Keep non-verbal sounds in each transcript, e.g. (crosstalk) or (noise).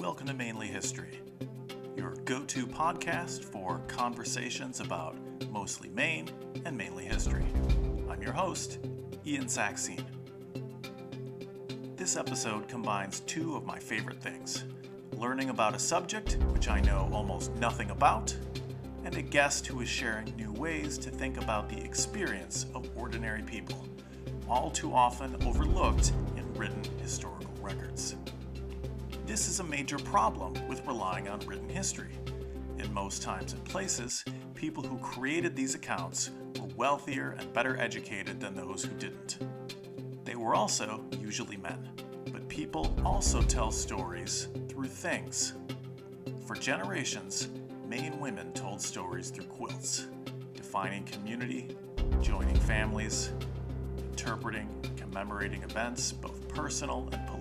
Welcome to Mainly History, your go to podcast for conversations about mostly Maine and mainly history. I'm your host, Ian Saxine. This episode combines two of my favorite things learning about a subject which I know almost nothing about, and a guest who is sharing new ways to think about the experience of ordinary people, all too often overlooked in written historical records. This is a major problem with relying on written history. In most times and places, people who created these accounts were wealthier and better educated than those who didn't. They were also usually men, but people also tell stories through things. For generations, Maine women told stories through quilts, defining community, joining families, interpreting, commemorating events, both personal and political.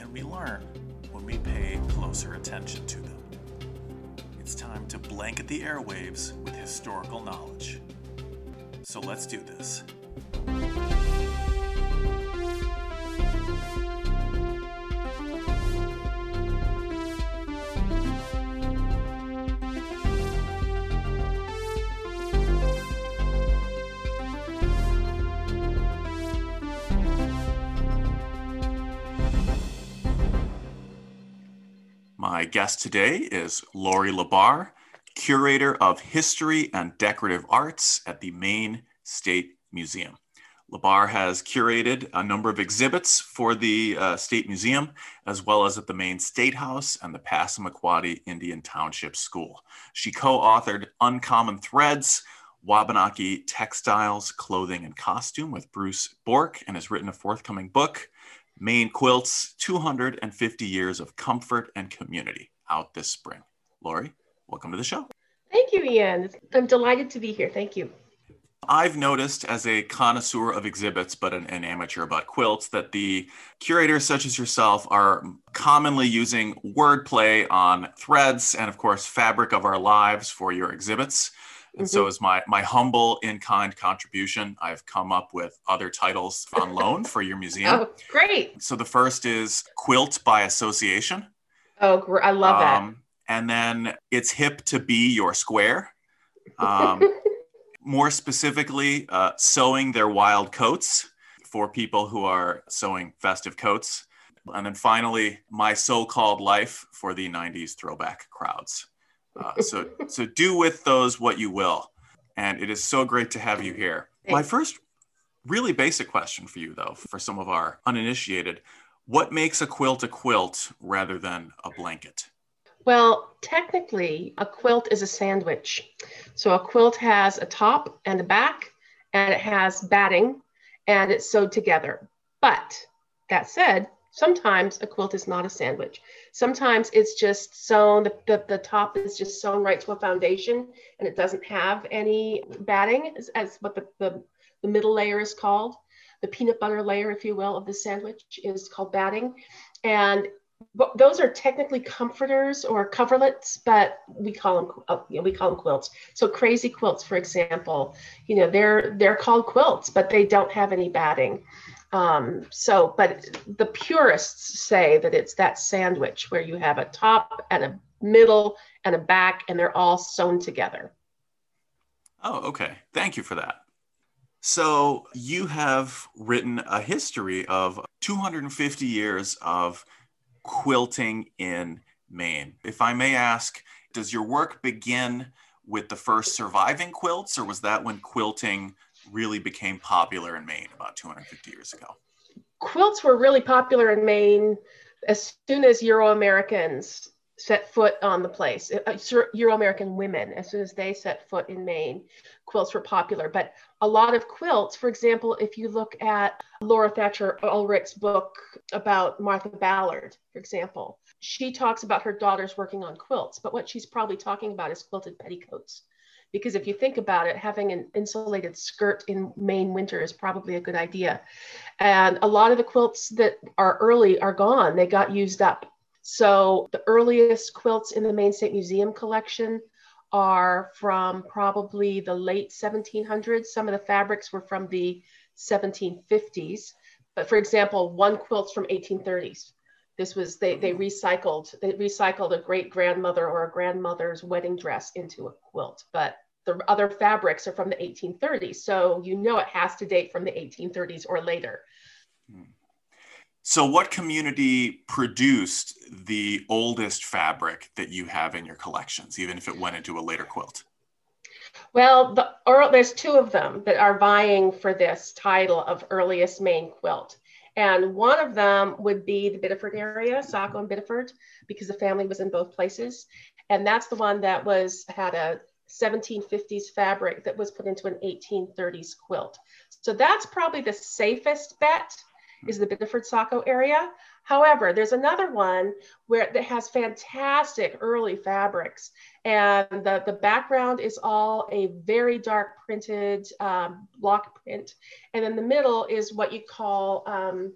Can we learn when we pay closer attention to them? It's time to blanket the airwaves with historical knowledge. So let's do this. Guest today is Laurie LaBar, curator of history and decorative arts at the Maine State Museum. LaBar has curated a number of exhibits for the uh, State Museum, as well as at the Maine State House and the Passamaquoddy Indian Township School. She co authored Uncommon Threads, Wabanaki Textiles, Clothing, and Costume with Bruce Bourque, and has written a forthcoming book, Maine Quilts 250 Years of Comfort and Community, out this spring. Laurie, welcome to the show. Thank you, Ian. I'm delighted to be here. Thank you. I've noticed as a connoisseur of exhibits, but an, an, amateur about quilts, that the curators such as yourself are commonly using wordplay on threads and, of course, fabric of our lives for your exhibits. And mm-hmm. so, as my my humble in kind contribution, I've come up with other titles on (laughs) loan for your museum. Oh, great! So the first is quilt by association. Oh, I love that. Um, and then it's hip to be your square. Um, (laughs) more specifically, uh, sewing their wild coats for people who are sewing festive coats. And then finally, my so-called life for the '90s throwback crowds. Uh, so, so do with those what you will. And it is so great to have you here. Thanks. My first really basic question for you, though, for some of our uninitiated what makes a quilt a quilt rather than a blanket? Well, technically, a quilt is a sandwich. So a quilt has a top and a back, and it has batting, and it's sewed together. But that said, Sometimes a quilt is not a sandwich. Sometimes it's just sewn, the, the, the, top is just sewn right to a foundation and it doesn't have any batting, as, as what the, the, the middle layer is called. The peanut butter layer, if you will, of the sandwich is called batting. And those are technically comforters or coverlets, but we call them you know, we call them quilts. So crazy quilts, for example, you know they're they're called quilts, but they don't have any batting. Um, so, but the purists say that it's that sandwich where you have a top and a middle and a back, and they're all sewn together. Oh, okay. Thank you for that. So, you have written a history of 250 years of quilting in Maine. If I may ask, does your work begin with the first surviving quilts, or was that when quilting really became popular in Maine about 250 years ago? Quilts were really popular in Maine as soon as Euro Americans set foot on the place. Uh, Euro American women, as soon as they set foot in Maine, quilts were popular. But a lot of quilts, for example, if you look at Laurel Thatcher Ulrich's book about Martha Ballard, for example, she talks about her daughters working on quilts. But what she's probably talking about is quilted petticoats because if you think about it, having an insulated skirt in Maine winter is probably a good idea. And a lot of the quilts that are early are gone, they got used up. So the earliest quilts in the Maine State Museum collection are from probably the late 1700s. Some of the fabrics were from the 1750s. But for example, one quilt's from 1830s. This was they they mm-hmm. recycled they recycled a great grandmother or a grandmother's wedding dress into a quilt, but the other fabrics are from the 1830s. So you know it has to date from the 1830s or later. Hmm. So, what community produced the oldest fabric that you have in your collections, even if it went into a later quilt? Well, the, there's two of them that are vying for this title of earliest Maine quilt. And one of them would be the Biddeford area, Saco and Biddeford, because the family was in both places. And that's the one that was had a 1750s fabric that was put into an 1830s quilt. So that's probably the safest bet is the Biddeford Saco area. However, there's another one where that has fantastic early fabrics, and the, the background is all a very dark printed um, block print, and then the middle is what you call um,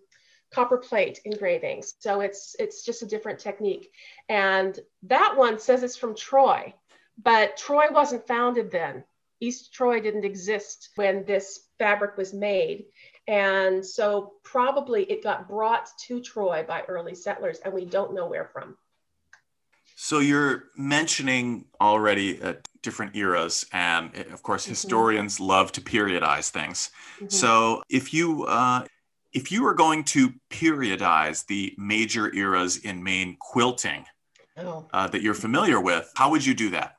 copper plate engravings. So it's it's just a different technique, and that one says it's from Troy, but Troy wasn't founded then. East Troy didn't exist when this fabric was made. And so probably it got brought to Troy by early settlers, and we don't know where from. So you're mentioning already uh, different eras, and eh, of course, mm-hmm. historians love to periodize things. Mm-hmm. So if you uh, if you were going to periodize the major eras in Maine quilting oh. uh, that you're familiar with, how would you do that?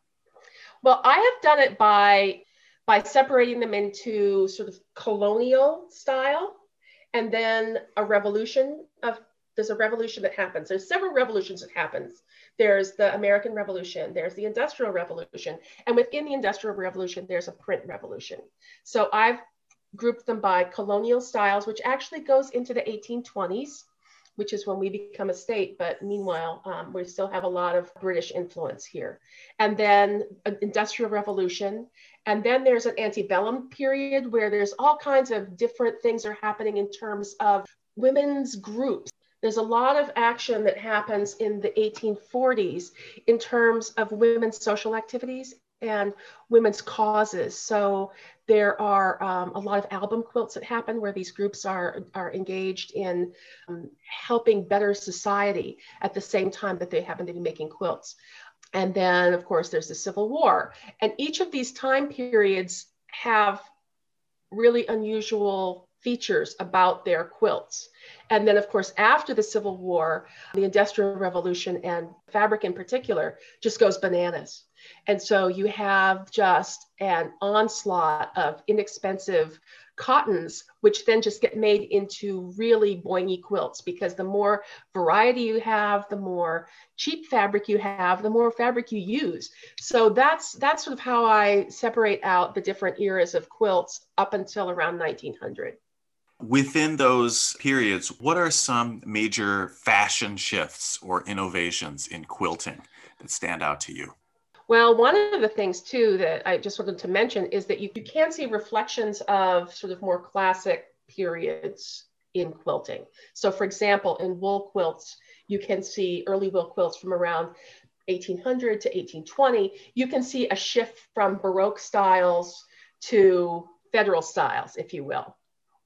Well, I have done it by by separating them into sort of colonial style and then a revolution of there's a revolution that happens there's several revolutions that happens there's the american revolution there's the industrial revolution and within the industrial revolution there's a print revolution so i've grouped them by colonial styles which actually goes into the 1820s which is when we become a state. But meanwhile, um, we still have a lot of British influence here. And then an industrial revolution. And then there's an antebellum period where there's all kinds of different things are happening in terms of women's groups. There's a lot of action that happens in the 1840s in terms of women's social activities and women's causes. So there are um, a lot of album quilts that happen where these groups are, are engaged in um, helping better society at the same time that they happen to be making quilts. And then, of course, there's the Civil War. And each of these time periods have really unusual features about their quilts. And then, of course, after the Civil War, the Industrial Revolution and fabric in particular just goes bananas. And so you have just an onslaught of inexpensive cottons, which then just get made into really boingy quilts because the more variety you have, the more cheap fabric you have, the more fabric you use. So that's that's sort of how I separate out the different eras of quilts up until around 1900. Within those periods, what are some major fashion shifts or innovations in quilting that stand out to you? Well, one of the things too that I just wanted to mention is that you, you can see reflections of sort of more classic periods in quilting. So, for example, in wool quilts, you can see early wool quilts from around 1800 to 1820. You can see a shift from Baroque styles to federal styles, if you will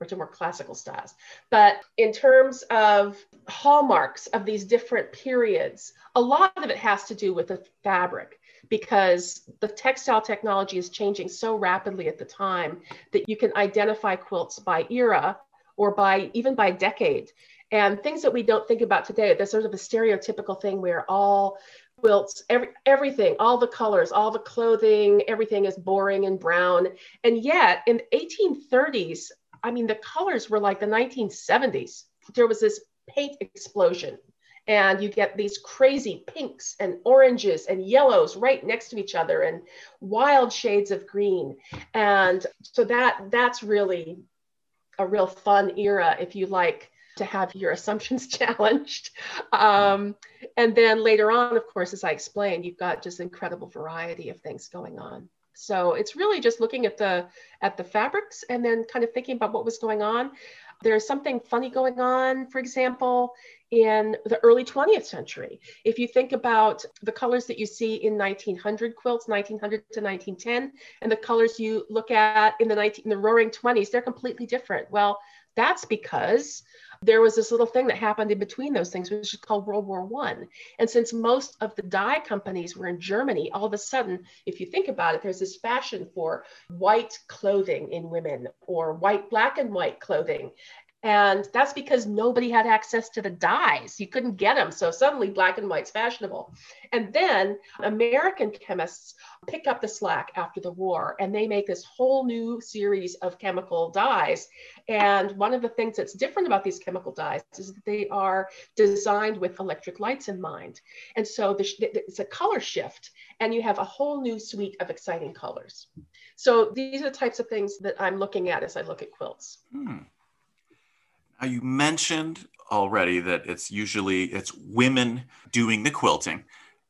or to more classical styles. But in terms of hallmarks of these different periods, a lot of it has to do with the fabric because the textile technology is changing so rapidly at the time that you can identify quilts by era or by even by decade. And things that we don't think about today, there's sort of a stereotypical thing where all quilts, every, everything, all the colors, all the clothing, everything is boring and brown. And yet in the 1830s, I mean, the colors were like the 1970s. There was this paint explosion, and you get these crazy pinks and oranges and yellows right next to each other, and wild shades of green. And so that that's really a real fun era if you like to have your (laughs) assumptions challenged. Um, and then later on, of course, as I explained, you've got just incredible variety of things going on. So it's really just looking at the at the fabrics and then kind of thinking about what was going on. There's something funny going on, for example, in the early 20th century. If you think about the colors that you see in 1900 quilts, 1900 to 1910, and the colors you look at in the 19 in the Roaring 20s, they're completely different. Well, that's because there was this little thing that happened in between those things, which is called World War One. And since most of the dye companies were in Germany, all of a sudden, if you think about it, there's this fashion for white clothing in women or white, black and white clothing. And that's because nobody had access to the dyes. You couldn't get them. So suddenly black and white's fashionable. And then American chemists pick up the slack after the war and they make this whole new series of chemical dyes. And one of the things that's different about these chemical dyes is that they are designed with electric lights in mind. And so the, it's a color shift and you have a whole new suite of exciting colors. So these are the types of things that I'm looking at as I look at quilts. Hmm. You mentioned already that it's usually it's women doing the quilting.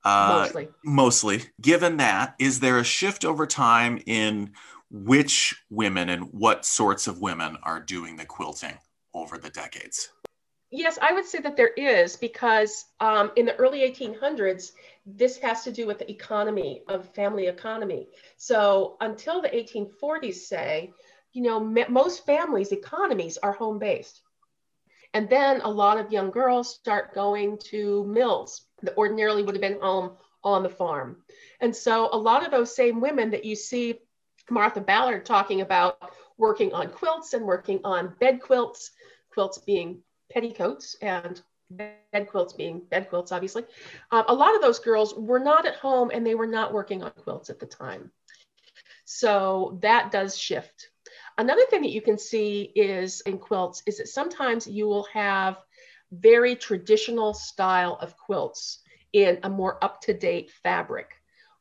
Uh, mostly. Mostly. Given that, is there a shift over time in which women and what sorts of women are doing the quilting over the decades? Yes, I would say that there is because um, in the early 1800s, this has to do with the economy of family economy. So until the 1840s, say, you know, most families' economies are home based. And then a lot of young girls start going to mills that ordinarily would have been home on the farm. And so a lot of those same women that you see Martha Ballard talking about working on quilts and working on bed quilts, quilts being petticoats and bed quilts being bed quilts, obviously. Uh, a lot of those girls were not at home and they were not working on quilts at the time. So that does shift. Another thing that you can see is in quilts is that sometimes you will have very traditional style of quilts in a more up-to-date fabric,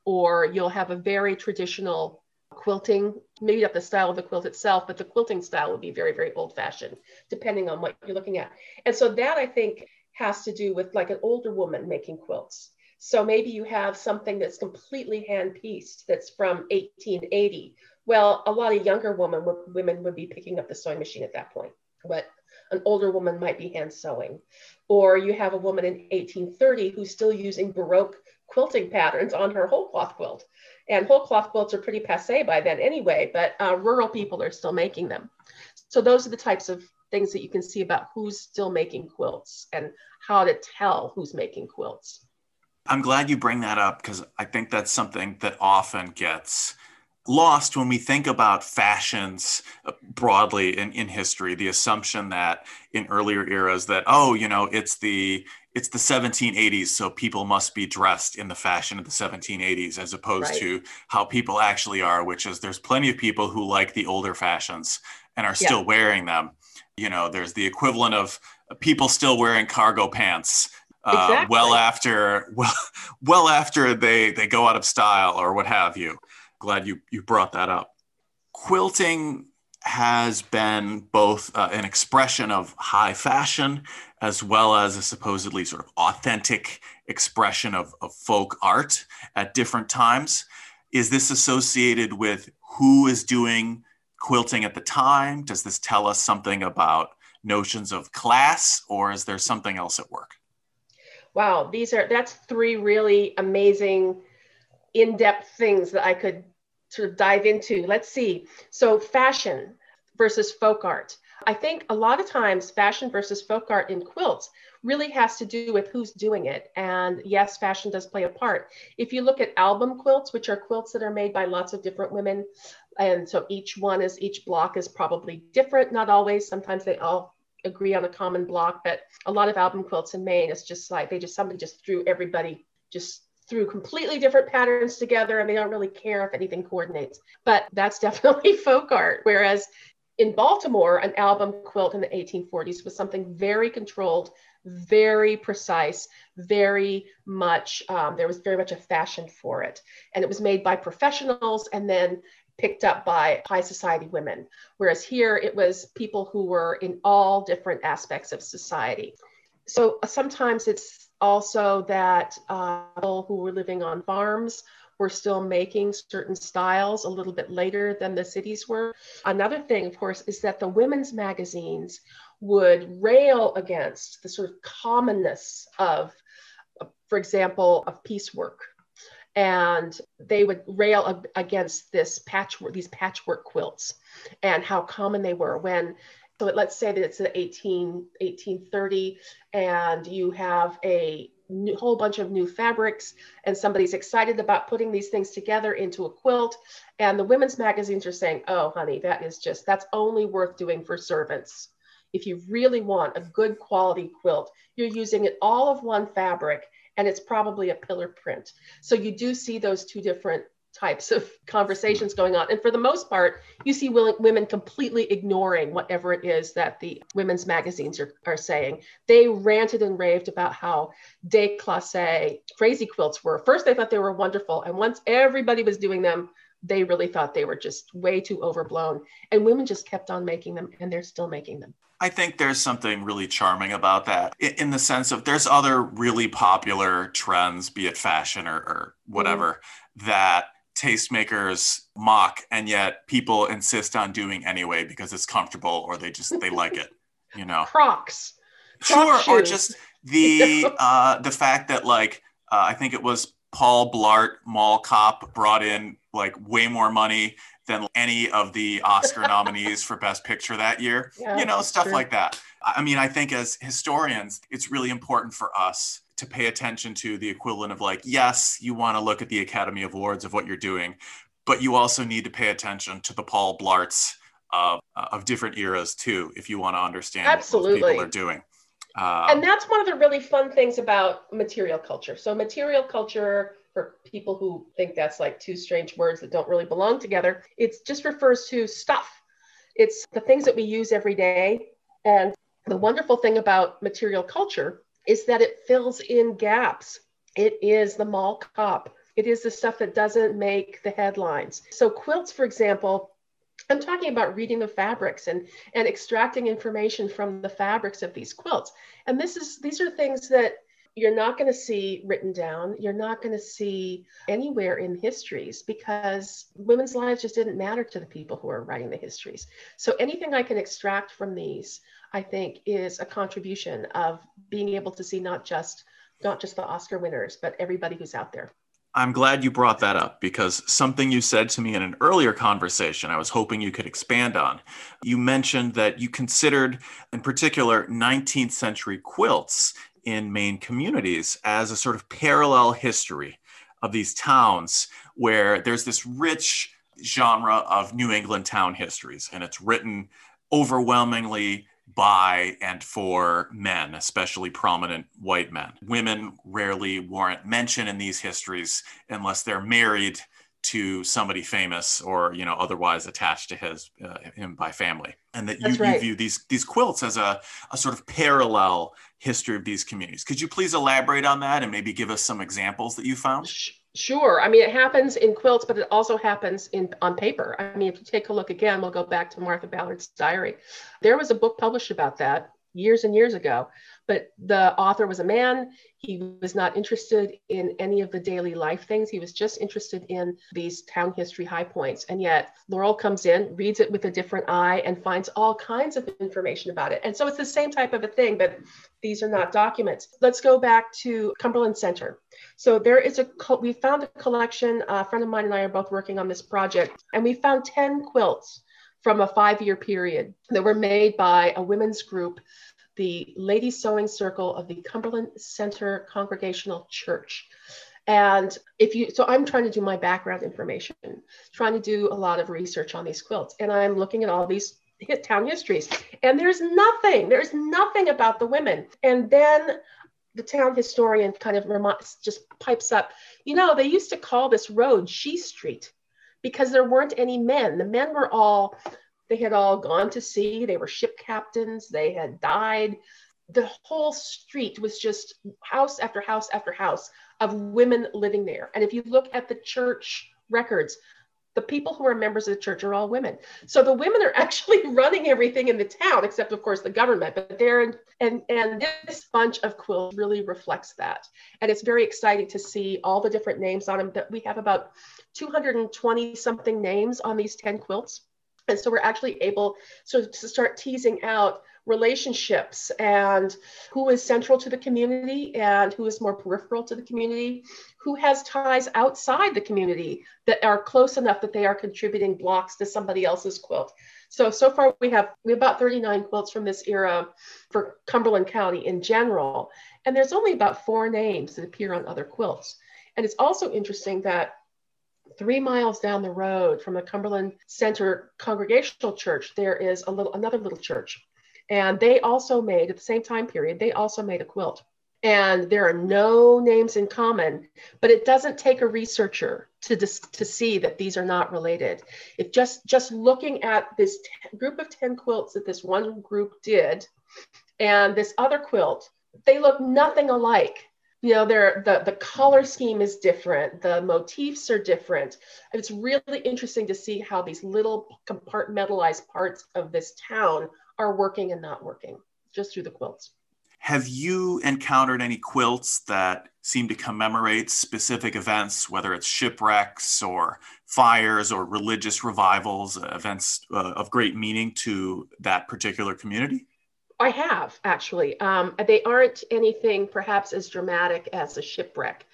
or you'll have a very traditional quilting, maybe not the style of the quilt itself, but the quilting style would be very, very old-fashioned, depending on what you're looking at. And so that I think has to do with like an older woman making quilts. So maybe you have something that's completely hand pieced that's from 1880 well, a lot of younger women women would be picking up the sewing machine at that point, but an older woman might be hand sewing. Or you have a woman in 1830 who's still using Baroque quilting patterns on her whole cloth quilt. And whole cloth quilts are pretty passe by then anyway, but uh, rural people are still making them. So those are the types of things that you can see about who's still making quilts and how to tell who's making quilts. I'm glad you bring that up because I think that's something that often gets lost when we think about fashions uh, broadly in, in history the assumption that in earlier eras that oh you know it's the it's the 1780s so people must be dressed in the fashion of the 1780s as opposed right. to how people actually are which is there's plenty of people who like the older fashions and are still yeah. wearing them you know there's the equivalent of people still wearing cargo pants uh, exactly. well after (laughs) well well after they they go out of style or what have you glad you, you brought that up. Quilting has been both uh, an expression of high fashion as well as a supposedly sort of authentic expression of, of folk art at different times. Is this associated with who is doing quilting at the time? Does this tell us something about notions of class or is there something else at work? Wow, these are that's three really amazing in-depth things that I could sort of dive into. Let's see. So fashion versus folk art. I think a lot of times fashion versus folk art in quilts really has to do with who's doing it. And yes, fashion does play a part. If you look at album quilts, which are quilts that are made by lots of different women, and so each one is each block is probably different, not always. Sometimes they all agree on a common block, but a lot of album quilts in Maine, it's just like they just somebody just threw everybody just threw completely different patterns together and they don't really care if anything coordinates. But that's (laughs) definitely folk art. Whereas in Baltimore, an album quilt in the 1840s was something very controlled, very precise, very much, um, there was very much a fashion for it. And it was made by professionals and then picked up by high society women. Whereas here it was people who were in all different aspects of society. So sometimes it's also that uh, people who were living on farms were still making certain styles a little bit later than the cities were. Another thing, of course, is that the women's magazines would rail against the sort of commonness of, for example, of piecework. And they would rail against this patchwork, these patchwork quilts, and how common they were. When So let's say that it's the 18, 1830 and you have a new, whole bunch of new fabrics and somebody's excited about putting these things together into a quilt and the women's magazines are saying oh honey that is just that's only worth doing for servants. If you really want a good quality quilt you're using it all of one fabric and it's probably a pillar print. So you do see those two different types of (laughs) conversations going on. And for the most part, you see women completely ignoring whatever it is that the women's magazines are, are saying. They ranted and raved about how déclassé crazy quilts were. First, they thought they were wonderful. And once everybody was doing them, they really thought they were just way too overblown. And women just kept on making them, and they're still making them. I think there's something really charming about that in the sense of there's other really popular trends, be it fashion or, or whatever, mm-hmm. that tastemakers mock and yet people insist on doing anyway because it's comfortable or they just they like it you know? Crocs. Sure or just the (laughs) uh the fact that like uh, i think it was paul blart mall cop brought in like way more money than any of the oscar (laughs) nominees for best picture that year. Yeah, you know stuff true. like that. I mean i think as historians it's really important for us to pay attention to the equivalent of like, yes, you want to look at the Academy Awards of what you're doing, but you also need to pay attention to the Paul Blarts of, uh, of different eras too, if you want to understand Absolutely. what people are doing. Uh, and that's one of the really fun things about material culture. So material culture, for people who think that's like two strange words that don't really belong together, it just refers to stuff. It's the things that we use every day. And the wonderful thing about material culture is that it fills in gaps. It is the mall cop. It is the stuff that doesn't make the headlines. So quilts, for example, I'm talking about reading the fabrics and, and extracting information from the fabrics of these quilts. And this is these are things that you're not going to see written down. You're not going to see anywhere in histories because women's lives just didn't matter to the people who are writing the histories. So anything I can extract from these I think is a contribution of being able to see not just not just the Oscar winners, but everybody who's out there. I'm glad you brought that up because something you said to me in an earlier conversation, I was hoping you could expand on. You mentioned that you considered, in particular, 19th century quilts in Maine communities as a sort of parallel history of these towns where there's this rich genre of New England town histories, and it's written overwhelmingly by and for men, especially prominent white men. Women rarely warrant mention in these histories unless they're married to somebody famous or you know otherwise attached to his uh, him by family and that you, right. you, view these these quilts as a, a sort of parallel history of these communities could you please elaborate on that and maybe give us some examples that you found Sure. I mean, it happens in quilts, but it also happens in on paper. I mean, if you take a look again, we'll go back to Martha Ballard's diary. There was a book published about that years and years ago but the author was a man. He was not interested in any of the daily life things. He was just interested in these town history high points. And yet Laurel comes in, reads it with a different eye, and finds all kinds of information about it. And so it's the same type of a thing, but these are not documents. Let's go back to Cumberland Center. So there is a, we found a collection, a friend of mine and I are both working on this project, and we found 10 quilts from a five year period that were made by a women's group the Ladies Sewing Circle of the Cumberland Center Congregational Church. And if you, so I'm trying to do my background information, trying to do a lot of research on these quilts. And I'm looking at all these town histories. And there's nothing, there's nothing about the women. And then the town historian kind of reminds, just pipes up, you know, they used to call this road She Street because there weren't any men. The men were all they had all gone to sea, they were ship captains, they had died. The whole street was just house after house after house of women living there. And if you look at the church records, the people who are members of the church are all women. So the women are (laughs) actually running everything in the town, except of course the government. But they're and and this bunch of quilts really reflects that. And it's very exciting to see all the different names on them. That we have about 220 something names on these 10 quilts. And so we're actually able so to start teasing out relationships and who is central to the community and who is more peripheral to the community, who has ties outside the community that are close enough that they are contributing blocks to somebody else's quilt. So so far we have we have about 39 quilts from this era for Cumberland County in general, and there's only about four names that appear on other quilts. And it's also interesting that three miles down the road from the Cumberland Center Congregational Church, there is a little another little church, and they also made at the same time period they also made a quilt. And there are no names in common but it doesn't take a researcher to dis- to see that these are not related. If just just looking at this t- group of 10 quilts that this one group did and this other quilt they look nothing alike you know they're the the color scheme is different the motifs are different it's really interesting to see how these little compartmentalized parts of this town are working and not working just through the quilts have you encountered any quilts that seem to commemorate specific events, whether it's shipwrecks or fires or religious revivals, events uh, of great meaning to that particular community? I have actually. Um, they aren't anything perhaps as dramatic as a shipwreck,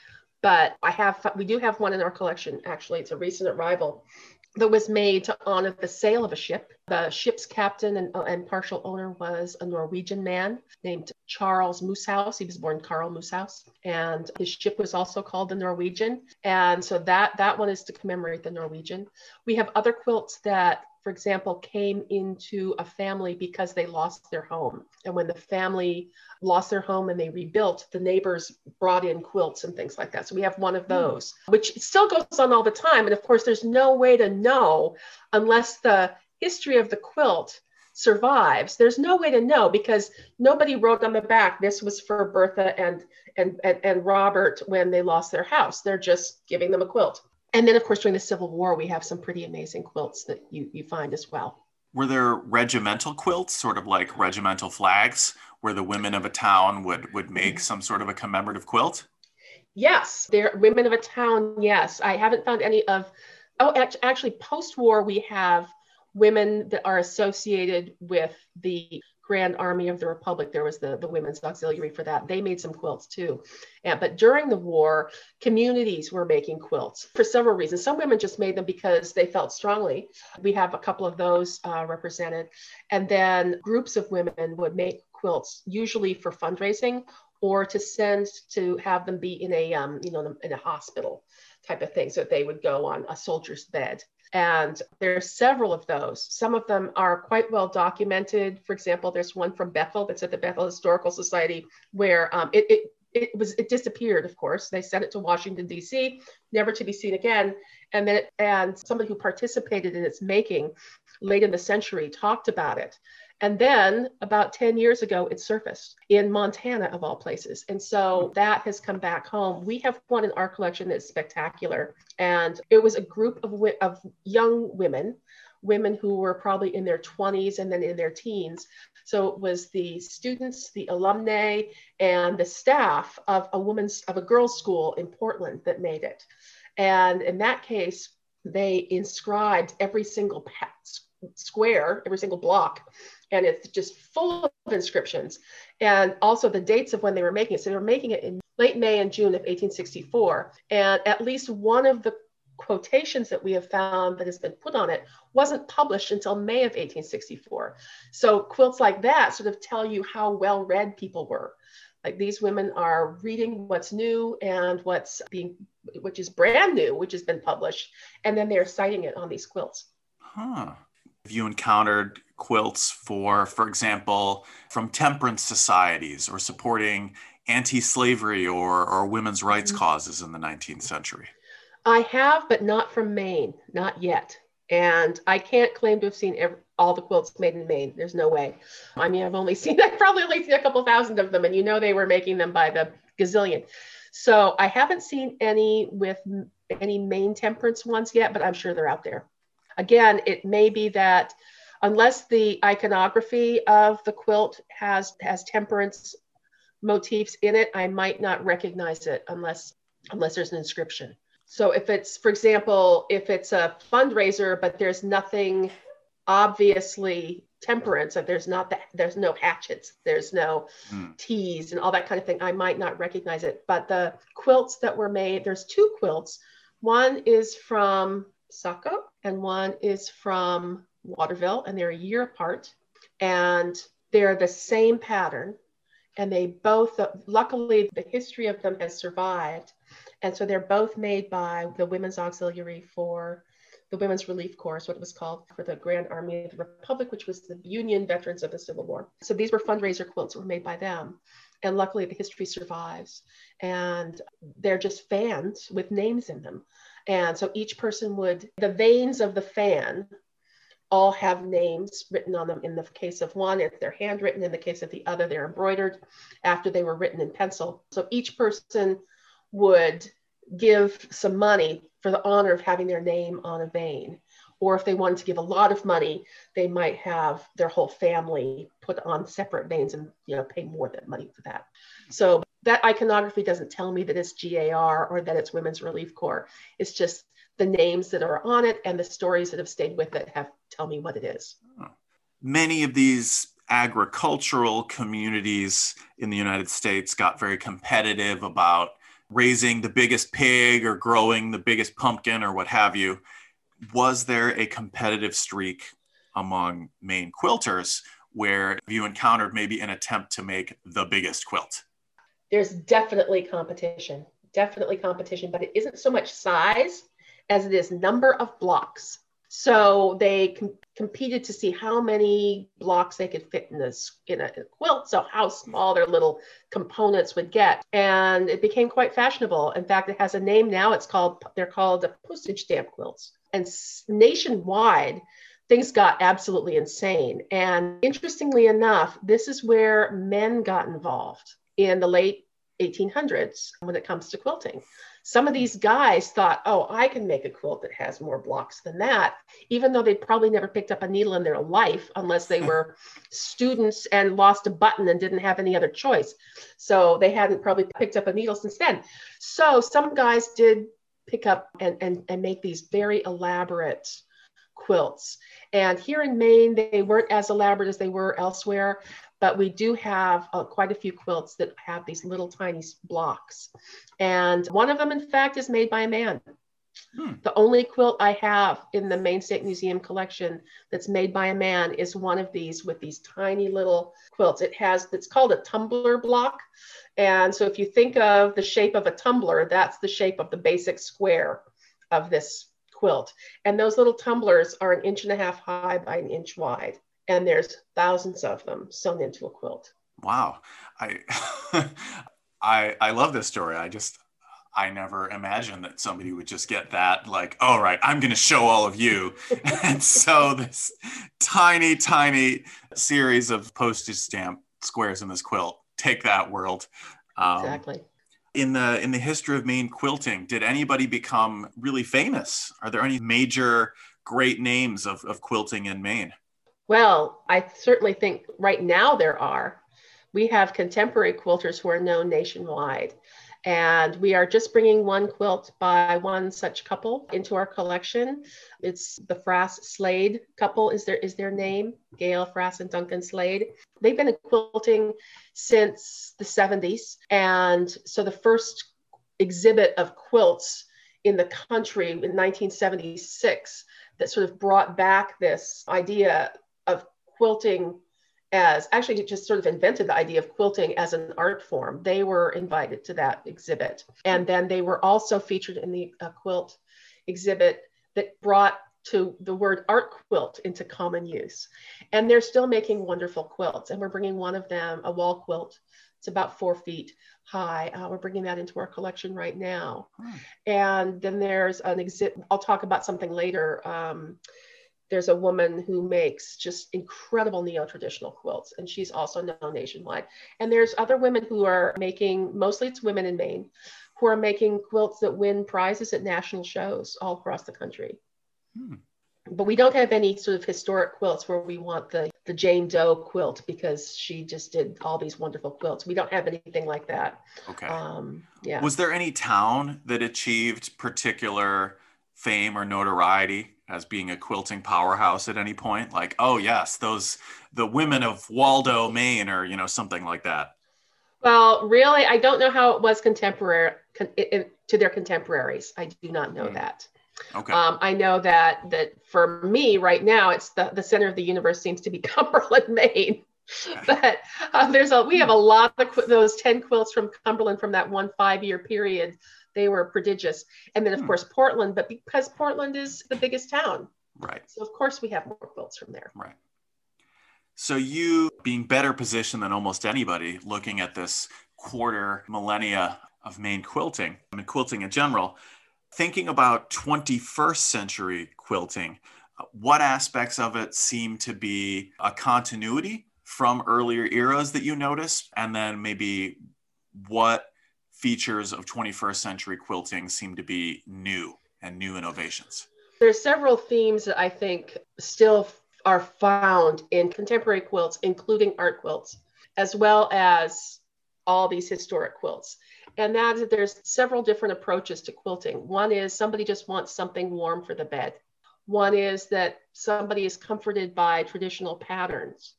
but I have. We do have one in our collection. Actually, it's a recent arrival that was made to honor the sale of a ship. The ship's captain and, and partial owner was a Norwegian man named Charles Moosehouse. He was born Carl Moosehouse, and his ship was also called the Norwegian. And so that that one is to commemorate the Norwegian. We have other quilts that for example, came into a family because they lost their home. And when the family lost their home and they rebuilt, the neighbors brought in quilts and things like that. So we have one of hmm. those, which still goes on all the time. And of course, there's no way to know unless the history of the quilt survives there's no way to know because nobody wrote on the back this was for bertha and and and, and robert when they lost their house they're just giving them a quilt and then of course during the civil war we have some pretty amazing quilts that you, you find as well. Were there regimental quilts sort of like regimental flags where the women of a town would would make some sort of a commemorative quilt? Yes they're women of a town yes. I haven't found any of oh actually post-war we have women that are associated with the Grand Army of the Republic. There was the, the Women's Auxiliary for that. They made some quilts too. And, but during the war, communities were making quilts for several reasons. Some women just made them because they felt strongly. We have a couple of those uh, represented. And then groups of women would make quilts, usually for fundraising or to send to have them be in a, um, you know, in a hospital type of thing. So they would go on a soldier's bed. And there are several of those. Some of them are quite well documented. For example, there's one from Bethel that's at the Bethel Historical Society where um, it, it it was it disappeared of course they sent it to washington d.c never to be seen again and then it, and somebody who participated in its making late in the century talked about it and then about 10 years ago, it surfaced in Montana, of all places. And so that has come back home. We have one in our collection that's spectacular. And it was a group of, of young women, women who were probably in their 20s and then in their teens. So it was the students, the alumni, and the staff of a woman's of a girls' school in Portland that made it. And in that case, they inscribed every single square, every single block and it's just full of inscriptions and also the dates of when they were making it. So they were making it in late May and June of 1864. And at least one of the quotations that we have found that has been put on it wasn't published until May of 1864. So quilts like that sort of tell you how well read people were. Like these women are reading what's new and what's being, which is brand new, which has been published, and then they're citing it on these quilts. Huh. Have you encountered quilts for, for example, from temperance societies or supporting anti slavery or, or women's rights mm-hmm. causes in the 19th century? I have, but not from Maine, not yet. And I can't claim to have seen every, all the quilts made in Maine. There's no way. I mean, I've only (laughs) seen, I've probably only seen a couple thousand of them, and you know they were making them by the gazillion. So I haven't seen any with any Maine temperance ones yet, but I'm sure they're out there. Again, it may be that unless the iconography of the quilt has has temperance motifs in it, I might not recognize it unless unless there's an inscription. So if it's, for example, if it's a fundraiser, but there's nothing obviously temperance, if there's not that there's no hatchets, there's no mm. teas and all that kind of thing, I might not recognize it. But the quilts that were made, there's two quilts. One is from Saco, and one is from Waterville, and they're a year apart. And they're the same pattern. And they both, luckily, the history of them has survived. And so they're both made by the Women's Auxiliary for the Women's Relief Corps, what it was called, for the Grand Army of the Republic, which was the Union veterans of the Civil War. So these were fundraiser quilts that were made by them. And luckily, the history survives. And they're just fans with names in them. And so each person would, the veins of the fan all have names written on them. In the case of one, if they're handwritten. In the case of the other, they're embroidered after they were written in pencil. So each person would give some money for the honor of having their name on a vein. Or if they wanted to give a lot of money, they might have their whole family put on separate veins and you know pay more than money for that. So that iconography doesn't tell me that it's GAR or that it's Women's Relief Corps. It's just the names that are on it and the stories that have stayed with it have tell me what it is. Many of these agricultural communities in the United States got very competitive about raising the biggest pig or growing the biggest pumpkin or what have you. Was there a competitive streak among Maine quilters where you encountered maybe an attempt to make the biggest quilt? There's definitely competition, definitely competition, but it isn't so much size as it is number of blocks. So they com- competed to see how many blocks they could fit in this in a quilt, so how small their little components would get, and it became quite fashionable. In fact, it has a name now. It's called they're called the postage stamp quilts, and nationwide. Things got absolutely insane. And interestingly enough, this is where men got involved in the late 1800s when it comes to quilting some of these guys thought, oh, I can make a quilt that has more blocks than that, even though they probably never picked up a needle in their life unless they were students and lost a button and didn't have any other choice. So they hadn't probably picked up a needle since then. So some guys did pick up and, and, and make these very elaborate quilts. And here in Maine, they weren't as elaborate as they were elsewhere, but we do have uh, quite a few quilts that have these little tiny blocks. And one of them, in fact, is made by a man. Hmm. The only quilt I have in the Maine State Museum collection that's made by a man is one of these with these tiny little quilts. It has, it's called a tumbler block. And so if you think of the shape of a tumbler, that's the shape of the basic square of this quilt. And those little tumblers are an inch and a half high by an inch wide and there's thousands of them sewn into a quilt. Wow. I (laughs) I I love this story. I just I never imagined that somebody would just get that like, all right, I'm going to show all of you. (laughs) and so this tiny, tiny series of postage stamp squares in this quilt. Take that world. Um, exactly. In the in the history of Maine quilting, did anybody become really famous? Are there any major great names of, of quilting in Maine? Well, I certainly think right now there are. We have contemporary quilters who are known nationwide. And we are just bringing one quilt by one such couple into our collection. It's the Fraas Slade couple is their is their name, Gail Fraas and Duncan Slade. They've been quilting since the 70s. And so the first exhibit of quilts in the country in 1976 that sort of brought back this idea of quilting as actually just sort of invented the idea of quilting as an art form. They were invited to that exhibit. And then they were also featured in the uh, quilt exhibit that brought to the word art quilt into common use. And they're still making wonderful quilts. And we're bringing one of them, a wall quilt. It's about four feet high. Uh, we're bringing that into our collection right now. Hmm. And then there's an exhibit, I'll talk about something later. Um, there's a woman who makes just incredible neo-traditional quilts and she's also known nationwide. And there's other women who are making mostly it's women in maine who are making quilts that win prizes at national shows all across the country. Hmm. but we don't have any sort of historic quilts where we want the the jane doe quilt because she just did all these wonderful quilts. We don't have anything like that. Okay. Um, yeah. Was there any town that achieved particular fame or notoriety as being a quilting powerhouse at any point? Like, oh yes, those the women of Waldo, Maine, or you know something like that. Well, really, I don't know how it was contemporary con- it, to their contemporaries. I do not know mm. that. Okay. Um, I know that that for me right now, it's the, the center of the universe seems to be (laughs) Cumberland, Maine. (laughs) but uh, there's a we have a lot of those 10 quilts from Cumberland from that one five year period. They were prodigious. And then of hmm. course Portland, but because Portland is the biggest town. Right. So of course we have more quilts from there. Right. So you being better positioned than almost anybody looking at this quarter millennia of Maine quilting I mean quilting in general, thinking about 21st century quilting, what aspects of it seem to be a continuity from earlier eras that you notice, And then maybe what features of 21st century quilting seem to be new and new innovations? There's several themes that I think still are found in contemporary quilts, including art quilts, as well as all these historic quilts. And that is there's several different approaches to quilting. One is somebody just wants something warm for the bed. One is that somebody is comforted by traditional patterns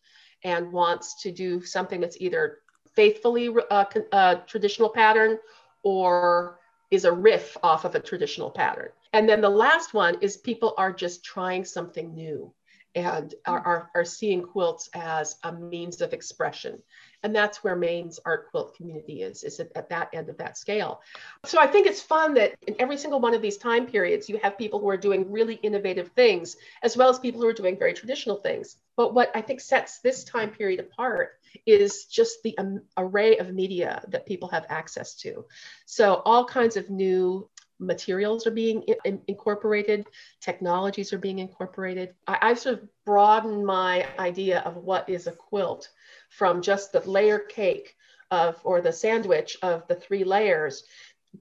and wants to do something that's either faithfully a, uh, a traditional pattern or is a riff off of a traditional pattern. And then the last one is people are just trying something new and are, are, are seeing quilts as a means of expression. And that's where Maine's art quilt community is, is at, at, that end of that scale. So I think it's fun that in every single one of these time periods, you have people who are doing really innovative things, as well as people who are doing very traditional things. But what I think sets this time period apart is just the um, array of media that people have access to. So all kinds of new materials are being in, incorporated, technologies are being incorporated. I, I've sort of broadened my idea of what is a quilt from just the layer cake of or the sandwich of the three layers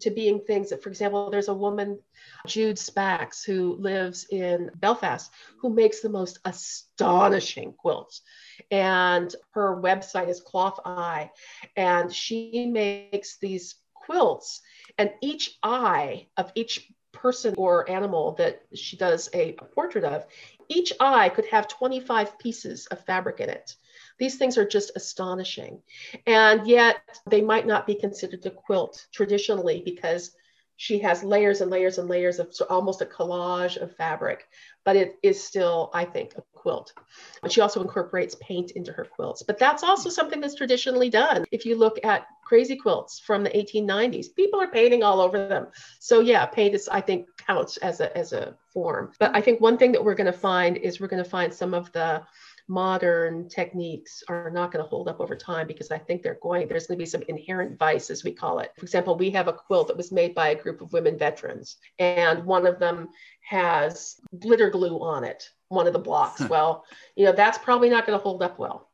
to being things that, for example, there's a woman, Jude Spacks, who lives in Belfast, who makes the most astonishing quilts. And her website is Cloth Eye. And she makes these quilts and each eye of each person or animal that she does a, a portrait of, each eye could have 25 pieces of fabric in it. These things are just astonishing. And yet they might not be considered a quilt traditionally because she has layers and layers and layers of so almost a collage of fabric, but it is still, I think, a quilt. But she also incorporates paint into her quilts. But that's also something that's traditionally done. If you look at crazy quilts from the 1890s, people are painting all over them. So yeah, paint is, I think, counts as a as a form. But I think one thing that we're going to find is we're going to find some of the modern techniques are not going to hold up over time because I think they're going, there's going to be some inherent vice, as we call it. For example, we have a quilt that was made by a group of women veterans, and one of them has glitter glue on it, one of the blocks. Hmm. well, you know, that's probably not going to hold up well.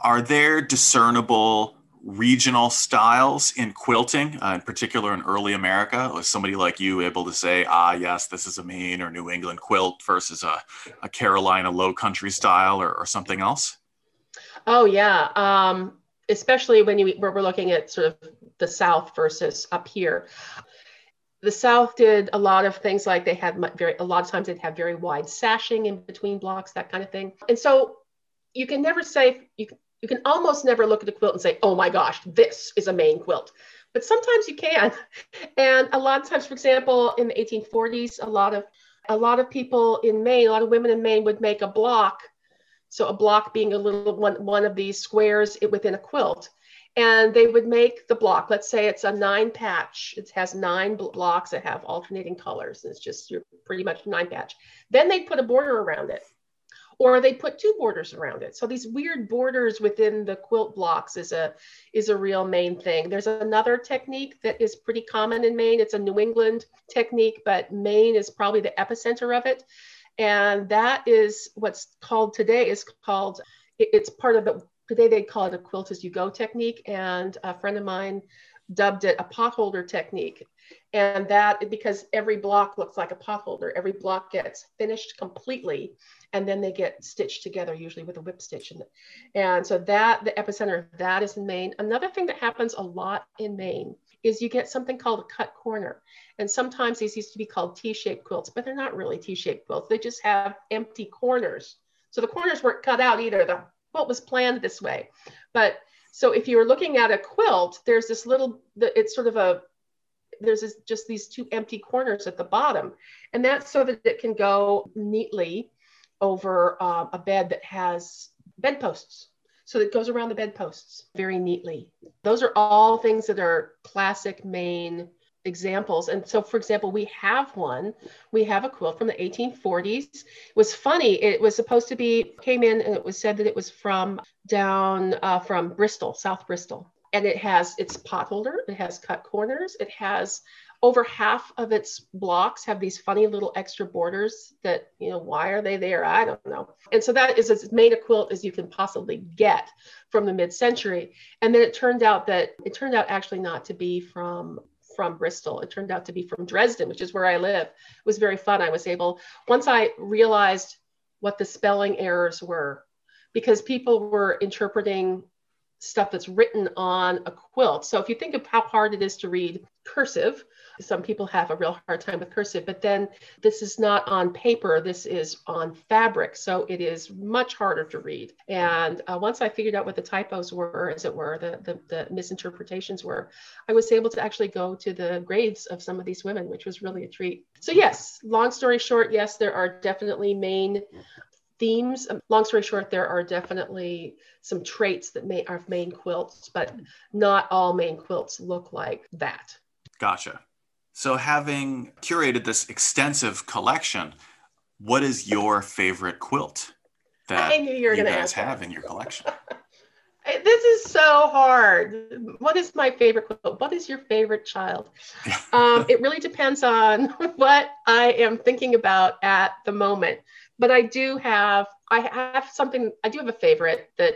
Are there discernible regional styles in quilting, uh, in particular in early America? Was somebody like you able to say, ah, yes, this is a Maine or New England quilt versus a, a Carolina low country style or, or something else? Oh, yeah. Um, especially when you, we're looking at sort of the South versus up here. The South did a lot of things like they had very, a lot of times they'd have very wide sashing in between blocks, that kind of thing. And so you can never say, you you can almost never look at a quilt and say, oh my gosh, this is a Maine quilt. But sometimes you can. (laughs) And a lot of times, for example, in the 1840s, a lot of a lot of people in Maine, a lot of women in Maine would make a block. So a block being a little one, one of these squares within a quilt. And they would make the block. Let's say it's a nine patch. It has nine blocks that have alternating colors. It's just you're pretty much nine patch. Then they'd put a border around it or they put two borders around it. So these weird borders within the quilt blocks is a is a real Maine thing. There's another technique that is pretty common in Maine. It's a New England technique, but Maine is probably the epicenter of it. And that is what's called today is called it's part of it today they call it a quilt as you go technique and a friend of mine dubbed it a potholder technique. And that because every block looks like a potholder every block gets finished completely and then they get stitched together usually with a whip stitch. And, so that the epicenter of that is in maine. Another thing that happens a lot in maine is you get something called a cut corner. And sometimes these used to be called t-shaped quilts but they're not really t-shaped quilts. They just have empty corners. So the corners weren't cut out either. The quilt was planned this way. But so if you're looking at a quilt there's this little it's sort of a there's this, just these two empty corners at the bottom. And that's so that it can go neatly over uh, a bed that has bedposts. So it goes around the bedposts very neatly. Those are all things that are classic Maine examples. And so, for example, we have one. We have a quilt from the 1840s. It was funny. It was supposed to be came in, and it was said that it was from down uh, from Bristol, South Bristol. And it has its pot holder. It has cut corners. It has over half of its blocks have these funny little extra borders that you know why are they there i don't know and so that is as made a quilt as you can possibly get from the mid-century and then it turned out that it turned out actually not to be from from bristol. It turned out to be from dresden which is where i live. It was very fun. I was able once i realized what the spelling errors were because people were interpreting stuff that's written on a quilt. So if you think of how hard it is to read cursive some people have a real hard time with cursive, but then this is not on paper, this is on fabric. So it is much harder to read. And uh, once I figured out what the typos were, as it were, the, the, the misinterpretations were, I was able to actually go to the graves of some of these women, which was really a treat. So, yes, long story short, yes, there are definitely Maine themes. Um, long story short, there are definitely some traits that may are Maine quilts, but not all Maine quilts look like that. Gotcha. So, having curated this extensive collection, what is your favorite quilt that you, you guys have that. in your collection? (laughs) this is so hard. What is my favorite quilt? What is your favorite child? (laughs) um, it really depends on (laughs) what I am thinking about at the moment. But I do have, I have something. I do have a favorite that,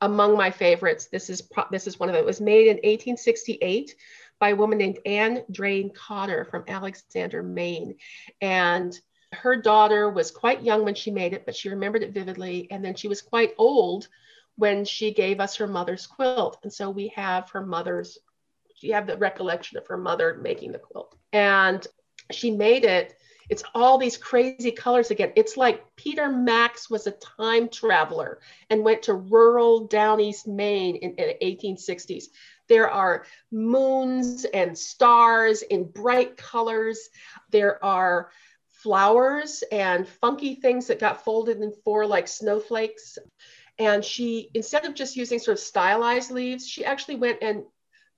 among my favorites, this is this is one of them. It was made in 1868 by a woman named Anne Drain Cotter from Alexander, Maine. And her daughter was quite young when she made it, but she remembered it vividly. And then she was quite old when she gave us her mother's quilt. And so we have her mother's, you have the recollection of her mother making the quilt. And she made it. It's all these crazy colors again. It's like Peter Max was a time traveler and went to rural down east Maine in, in the 1860s. There are moons and stars in bright colors. There are flowers and funky things that got folded in four like snowflakes. And she, instead of just using sort of stylized leaves, she actually went and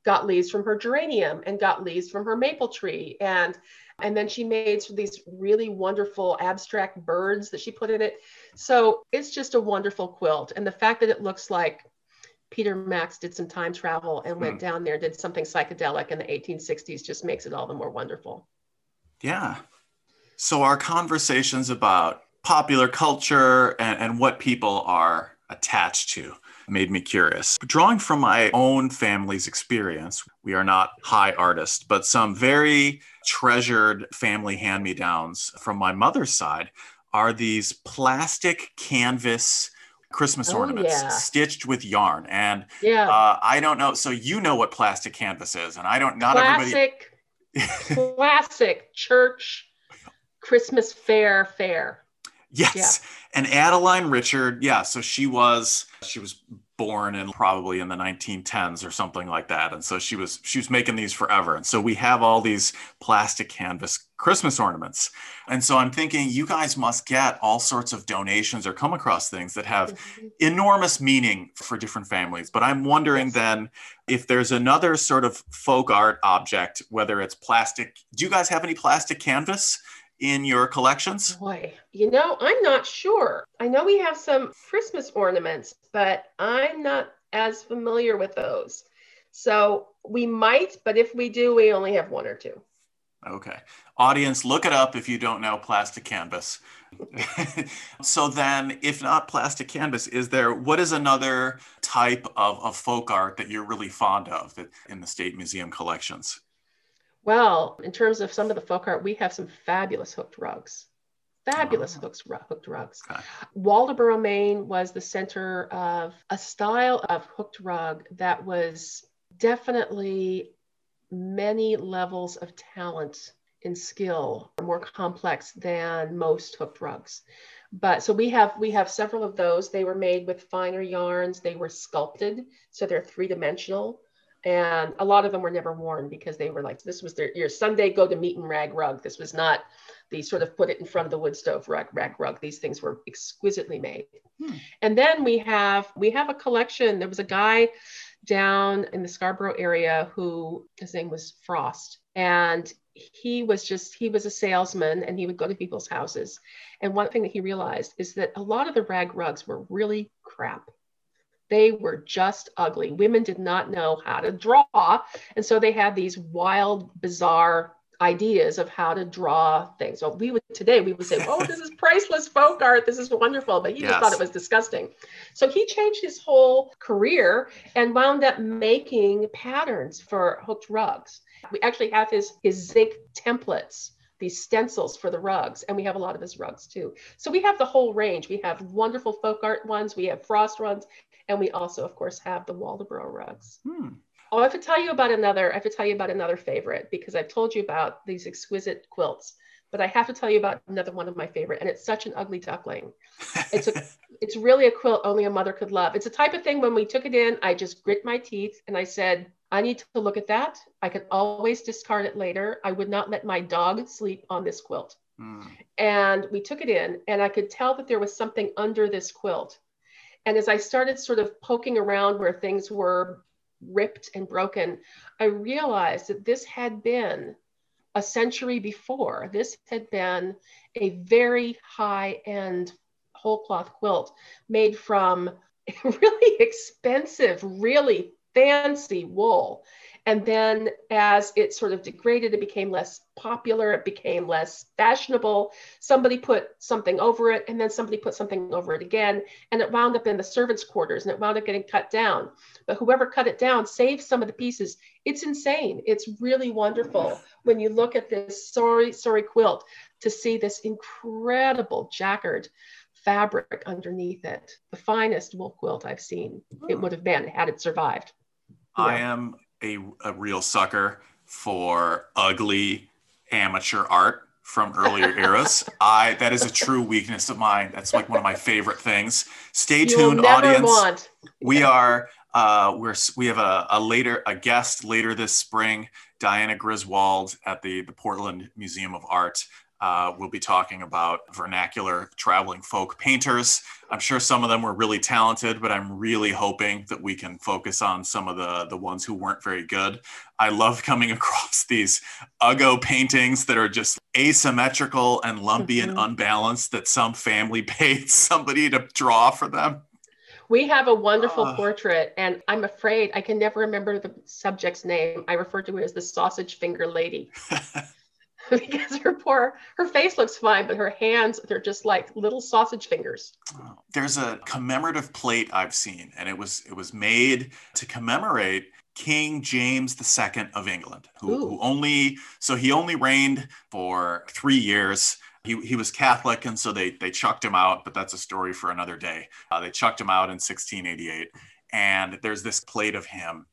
got leaves from her geranium and got leaves from her maple tree and and then she made these really wonderful abstract birds that she put in it so it's just a wonderful quilt and the fact that it looks like Peter Max did some time travel and went hmm. down there, did something psychedelic in the 1860s, just makes it all the more wonderful. Yeah. So, our conversations about popular culture and, and what people are attached to made me curious. Drawing from my own family's experience, we are not high artists, but some very treasured family hand me downs from my mother's side are these plastic canvas Christmas oh, ornaments yeah. stitched with yarn. And yeah. Uh, I don't know. So you know what plastic canvas is, and I don't. Not classic, everybody. (laughs) classic church Christmas fair fair. Yes. Yeah. And Adeline Richard, yeah. So she was she was born in probably in the 1910s or something like that. And so she was she was making these forever. And so we have all these plastic canvas christmas ornaments. And so i'm thinking you guys must get all sorts of donations or come across things that have mm-hmm. enormous meaning for different families. But i'm wondering yes. then if there's another sort of folk art object whether it's plastic do you guys have any plastic canvas in your collections? Boy, you know, I'm not sure. I know we have some Christmas ornaments, but I'm not as familiar with those. So we might, but if we do, we only have one or two. Okay. Audience, look it up if you don't know plastic canvas. (laughs) so then, if not plastic canvas, is there what is another type of, of folk art that you're really fond of that, in the State Museum collections? Well, in terms of some of the folk art, we have some fabulous hooked rugs. Fabulous oh. hooked, hooked rugs. Okay. Waldoboro, Maine was the center of a style of hooked rug that was definitely many levels of talent and skill, more complex than most hooked rugs. But so we have we have several of those. They were made with finer yarns. They were sculpted, so they're three dimensional And a lot of them were never worn because they were like, this was their your Sunday go to meet and rag rug. This was not the sort of put it in front of the wood stove rag, rag rug. These things were exquisitely made. Hmm. And then we have we have a collection. There was a guy down in the Scarborough area who his name was Frost. And he was just he was a salesman and he would go to people's houses and one thing that he realized is that a lot of the rag rugs were really crap they were just ugly. Women did not know how to draw. And so they had these wild bizarre ideas of how to draw things. So we would today we would say (laughs) oh this is priceless folk art. This is wonderful. But he yes. just thought it was disgusting. So he changed his whole career and wound up making patterns for hooked rugs. We actually have his, his zinc templates, these stencils for the rugs, and we have a lot of his rugs too. So we have the whole range. We have wonderful folk art ones, we have frost ones, and we also, of course, have the Waldoboro rugs. Hmm. Oh, I have to tell you about another. I have to tell you about another favorite because I've told you about these exquisite quilts, but I have to tell you about another one of my favorite, and it's such an ugly duckling. It's a, (laughs) it's really a quilt only a mother could love. It's a type of thing when we took it in, I just grit my teeth and I said, I need to look at that. I can always discard it later. I would not let my dog sleep on this quilt. Mm. And we took it in, and I could tell that there was something under this quilt. And as I started sort of poking around where things were ripped and broken, I realized that this had been a century before. This had been a very high end whole cloth quilt made from (laughs) really expensive, really fancy wool. And then as it sort of degraded, it became less popular, it became less fashionable. Somebody put something over it, and then somebody put something over it again, and it wound up in the servants' quarters and it wound up getting cut down. But whoever cut it down saved some of the pieces. It's insane. It's really wonderful when you look at this sorry, sorry quilt to see this incredible jacquard fabric underneath it. The finest wool quilt I've seen. It oh. would have been had it survived. I am a, a real sucker for ugly amateur art from earlier (laughs) eras. I that is a true weakness of mine. That's like one of my favorite things. Stay tuned, audience. Want. We are uh, we're we have a, a later a guest later this spring, Diana Greenwold at the the Portland Museum of Art. Uh, we'll be talking about vernacular traveling folk painters. I'm sure some of them were really talented, but I'm really hoping that we can focus on some of the, the ones who weren't very good. I love coming (laughs) across these Uggo paintings that are just asymmetrical and lumpy mm-hmm. and unbalanced that some family (laughs) paid somebody to draw for them. We have a wonderful uh, portrait, and I'm afraid I can never remember the subject's name. I refer to it as the sausage finger lady. (laughs) (laughs) because her poor her face looks fine, but her hands they're just like little sausage fingers. There's a commemorative plate I've seen, and it was it was made to commemorate King James II of England, who, who only so he only reigned for three years. He, he was Catholic, and so they they chucked him out. But that's a story for another day. Uh, they chucked him out in 1688, and there's this plate of him,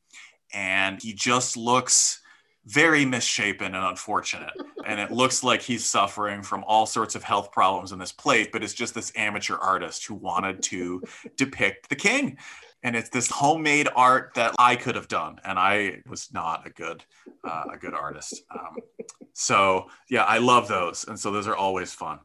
and he just looks very misshapen and unfortunate. and it looks like he's suffering from all sorts of health problems in this plate, but it's just this amateur artist who wanted to depict the king. And it's this homemade art that I could have done, and I was not a good, uh, a good artist. Um, so yeah, I love those, and so those are always fun.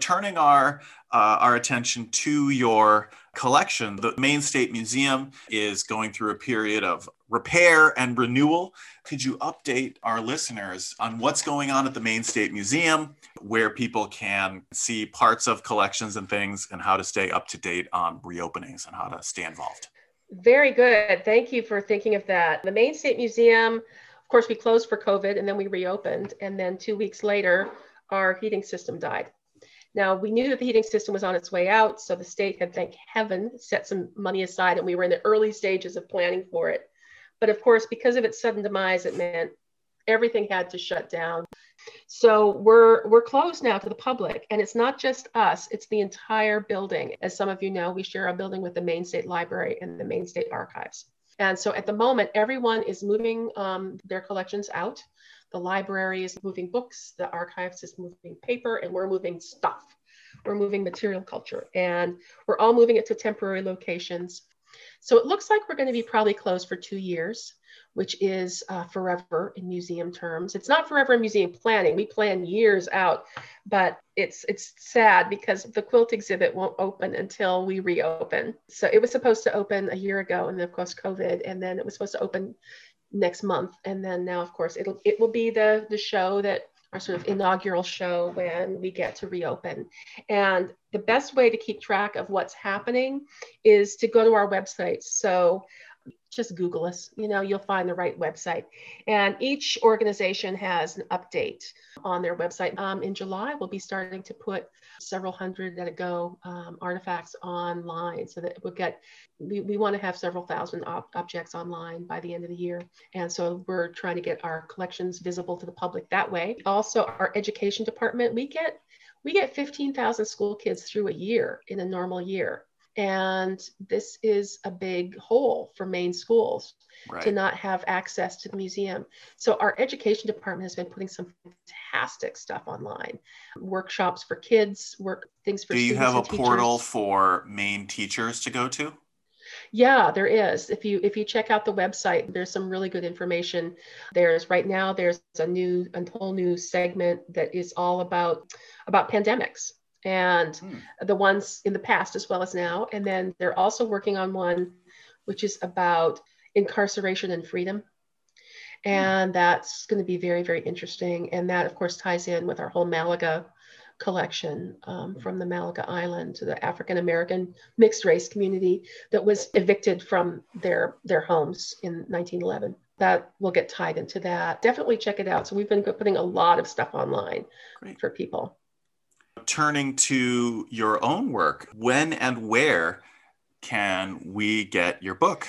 Turning our uh, our attention to your collection, the Maine State Museum is going through a period of repair and renewal. Could you update our listeners on what's going on at the Maine State Museum, where people can see parts of collections and things, and how to stay up to date on reopenings and how to stay involved? Very good. Thank you for thinking of that. The Maine State Museum, of course, we closed for COVID and then we reopened. And then two weeks later, our heating system died. Now, we knew that the heating system was on its way out, so the state had, thank heaven, set some money aside, and we were in the early stages of planning for it. But of course, because of its sudden demise, it meant everything had to shut down. So we're we're closed now to the public, and it's not just us; it's the entire building. As some of you know, we share a building with the Maine State Library and the Maine State Archives. And so at the moment, everyone is moving um, their collections out. The library is moving books, the archives is moving paper, and we're moving stuff. We're moving material culture, and we're all moving it to temporary locations So it looks like we're going to be probably closed for two years, which is uh, forever in museum terms. It's not forever in museum planning. We plan years out, but it's it's sad because the quilt exhibit won't open until we reopen. So it was supposed to open a year ago, and then of course COVID, and then it was supposed to open next month, and then now of course it'll it will be the the show that our sort of inaugural show when we get to reopen. And the best way to keep track of what's happening is to go to our website. So just Google us, you know, you'll find the right website. And each organization has an update on their website. Um, in July, we'll be starting to put several hundred that go um, artifacts online so that we'll get, we, we want to have several thousand ob- objects online by the end of the year. And so we're trying to get our collections visible to the public that way. Also, our education department, we get we get 15,000 school kids through a year in a normal year. And this is a big hole for Maine schools right. to not have access to the museum. So our education department has been putting some fantastic stuff online, workshops for kids, work things for. Do you have a teachers. portal for Maine teachers to go to? Yeah, there is. If you if you check out the website, there's some really good information. There's right now there's a new a whole new segment that is all about about pandemics and hmm. the ones in the past as well as now. And then they're also working on one which is about incarceration and freedom. Hmm. And that's going to be very, very interesting. And that, of course, ties in with our whole Malaga collection um, from the Malaga Island to the African American mixed race community that was evicted from their, their homes in 1911 that will get tied into that. Definitely check it out. So we've been putting a lot of stuff online Great. for people turning to your own work, when and where can we get your book?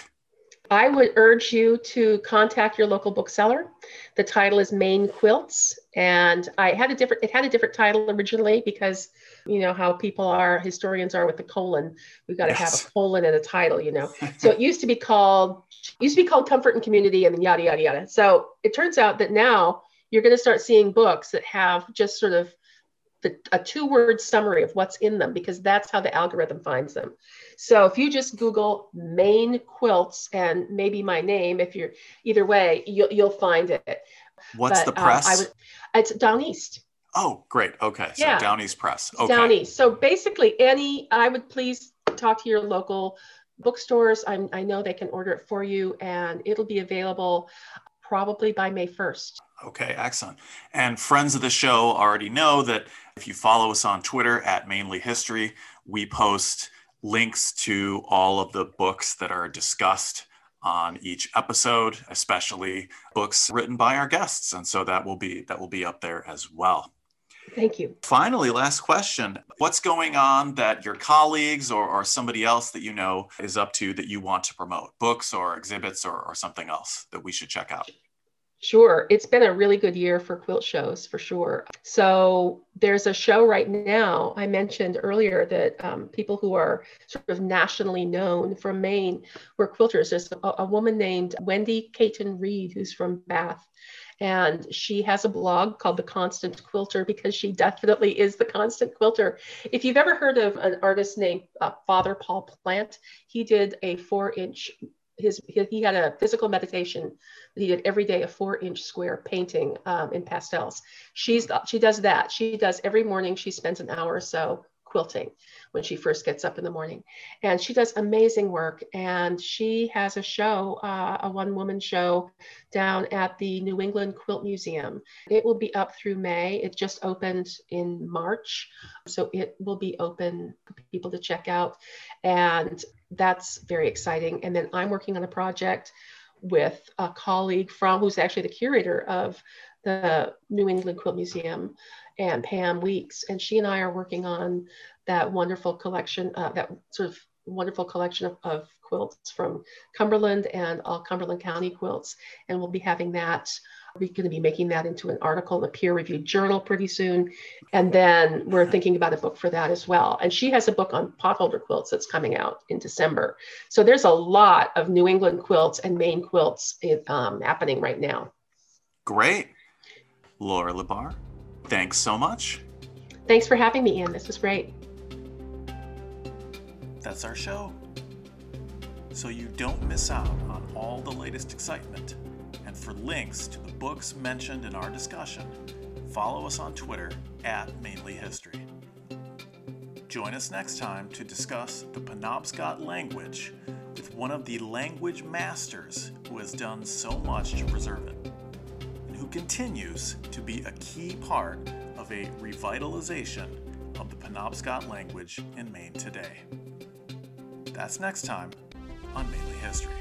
I would urge you to contact your local bookseller. The title is Maine Quilts, and I had a different. It had a different title originally because you know how people are, historians are with the colon. We've got to yes. have a colon and a title, you know. so it used to be called used to be called Comfort and Community, and then yada yada yada. So it turns out that now you're going to start seeing books that have just sort of the, a two word summary of what's in them because that's how the algorithm finds them. So if you just Google Maine quilts and maybe my name, if you're either way, you'll, you'll find it. What's but, the press? Um, I would, it's Down East. Oh, great. Okay. So yeah. Down East Press. Okay. Down East. So basically, any, I would please talk to your local bookstores. I'm, I know they can order it for you and it'll be available probably by May 1st. Okay, excellent. And friends of the show already know that if you follow us on Twitter at Mainly History, we post links to all of the books that are discussed on each episode, especially books written by our guests. And so that will be that will be up there as well. Thank you. Finally, last question. What's going on that your colleagues or, or somebody else that you know is up to that you want to promote? Books or exhibits or, or something else that we should check out? Sure. It's been a really good year for quilt shows for sure. So there's a show right now. I mentioned earlier that um, people who are sort of nationally known from Maine were quilters. There's a, a woman named Wendy Caton Reed who's from Bath. And she has a blog called The Constant Quilter because she definitely is the constant quilter. If you've ever heard of an artist named uh, Father Paul Plant, he did a four inch his he had a physical meditation that he did every day a four inch square painting um, in pastels she's she does that she does every morning she spends an hour or so quilting when she first gets up in the morning. And she does amazing work. And she has a show uh, a one woman show down at the new england quilt museum. It will be up through may. It just opened in march. So it will be open for people to check out. And that's very exciting. And then I'm working on a project with a colleague from who's actually the curator of the New England Quilt Museum and Pam Weeks. And she and I are working on that wonderful collection, uh, that sort of wonderful collection of, of, quilts from Cumberland and all Cumberland County quilts. And we'll be having that we're going to be making that into an article in a peer reviewed journal pretty soon. And then we're thinking about a book for that as well. And she has a book on potholder quilts that's coming out in December. So there's a lot of New England quilts and Maine quilts um, happening right now. Great. Laurie LaBar, thanks so much. Thanks for having me, Ian. This was great. That's our show. so you don't miss out on all the latest excitement. And for links to the books mentioned in our discussion, follow us on Twitter at Mainly History. Join us next time to discuss the Penobscot language with one of the language masters who has done so much to preserve it and who continues to be a key part of a revitalization of the Penobscot language in Maine today. That's next time on Mainly History.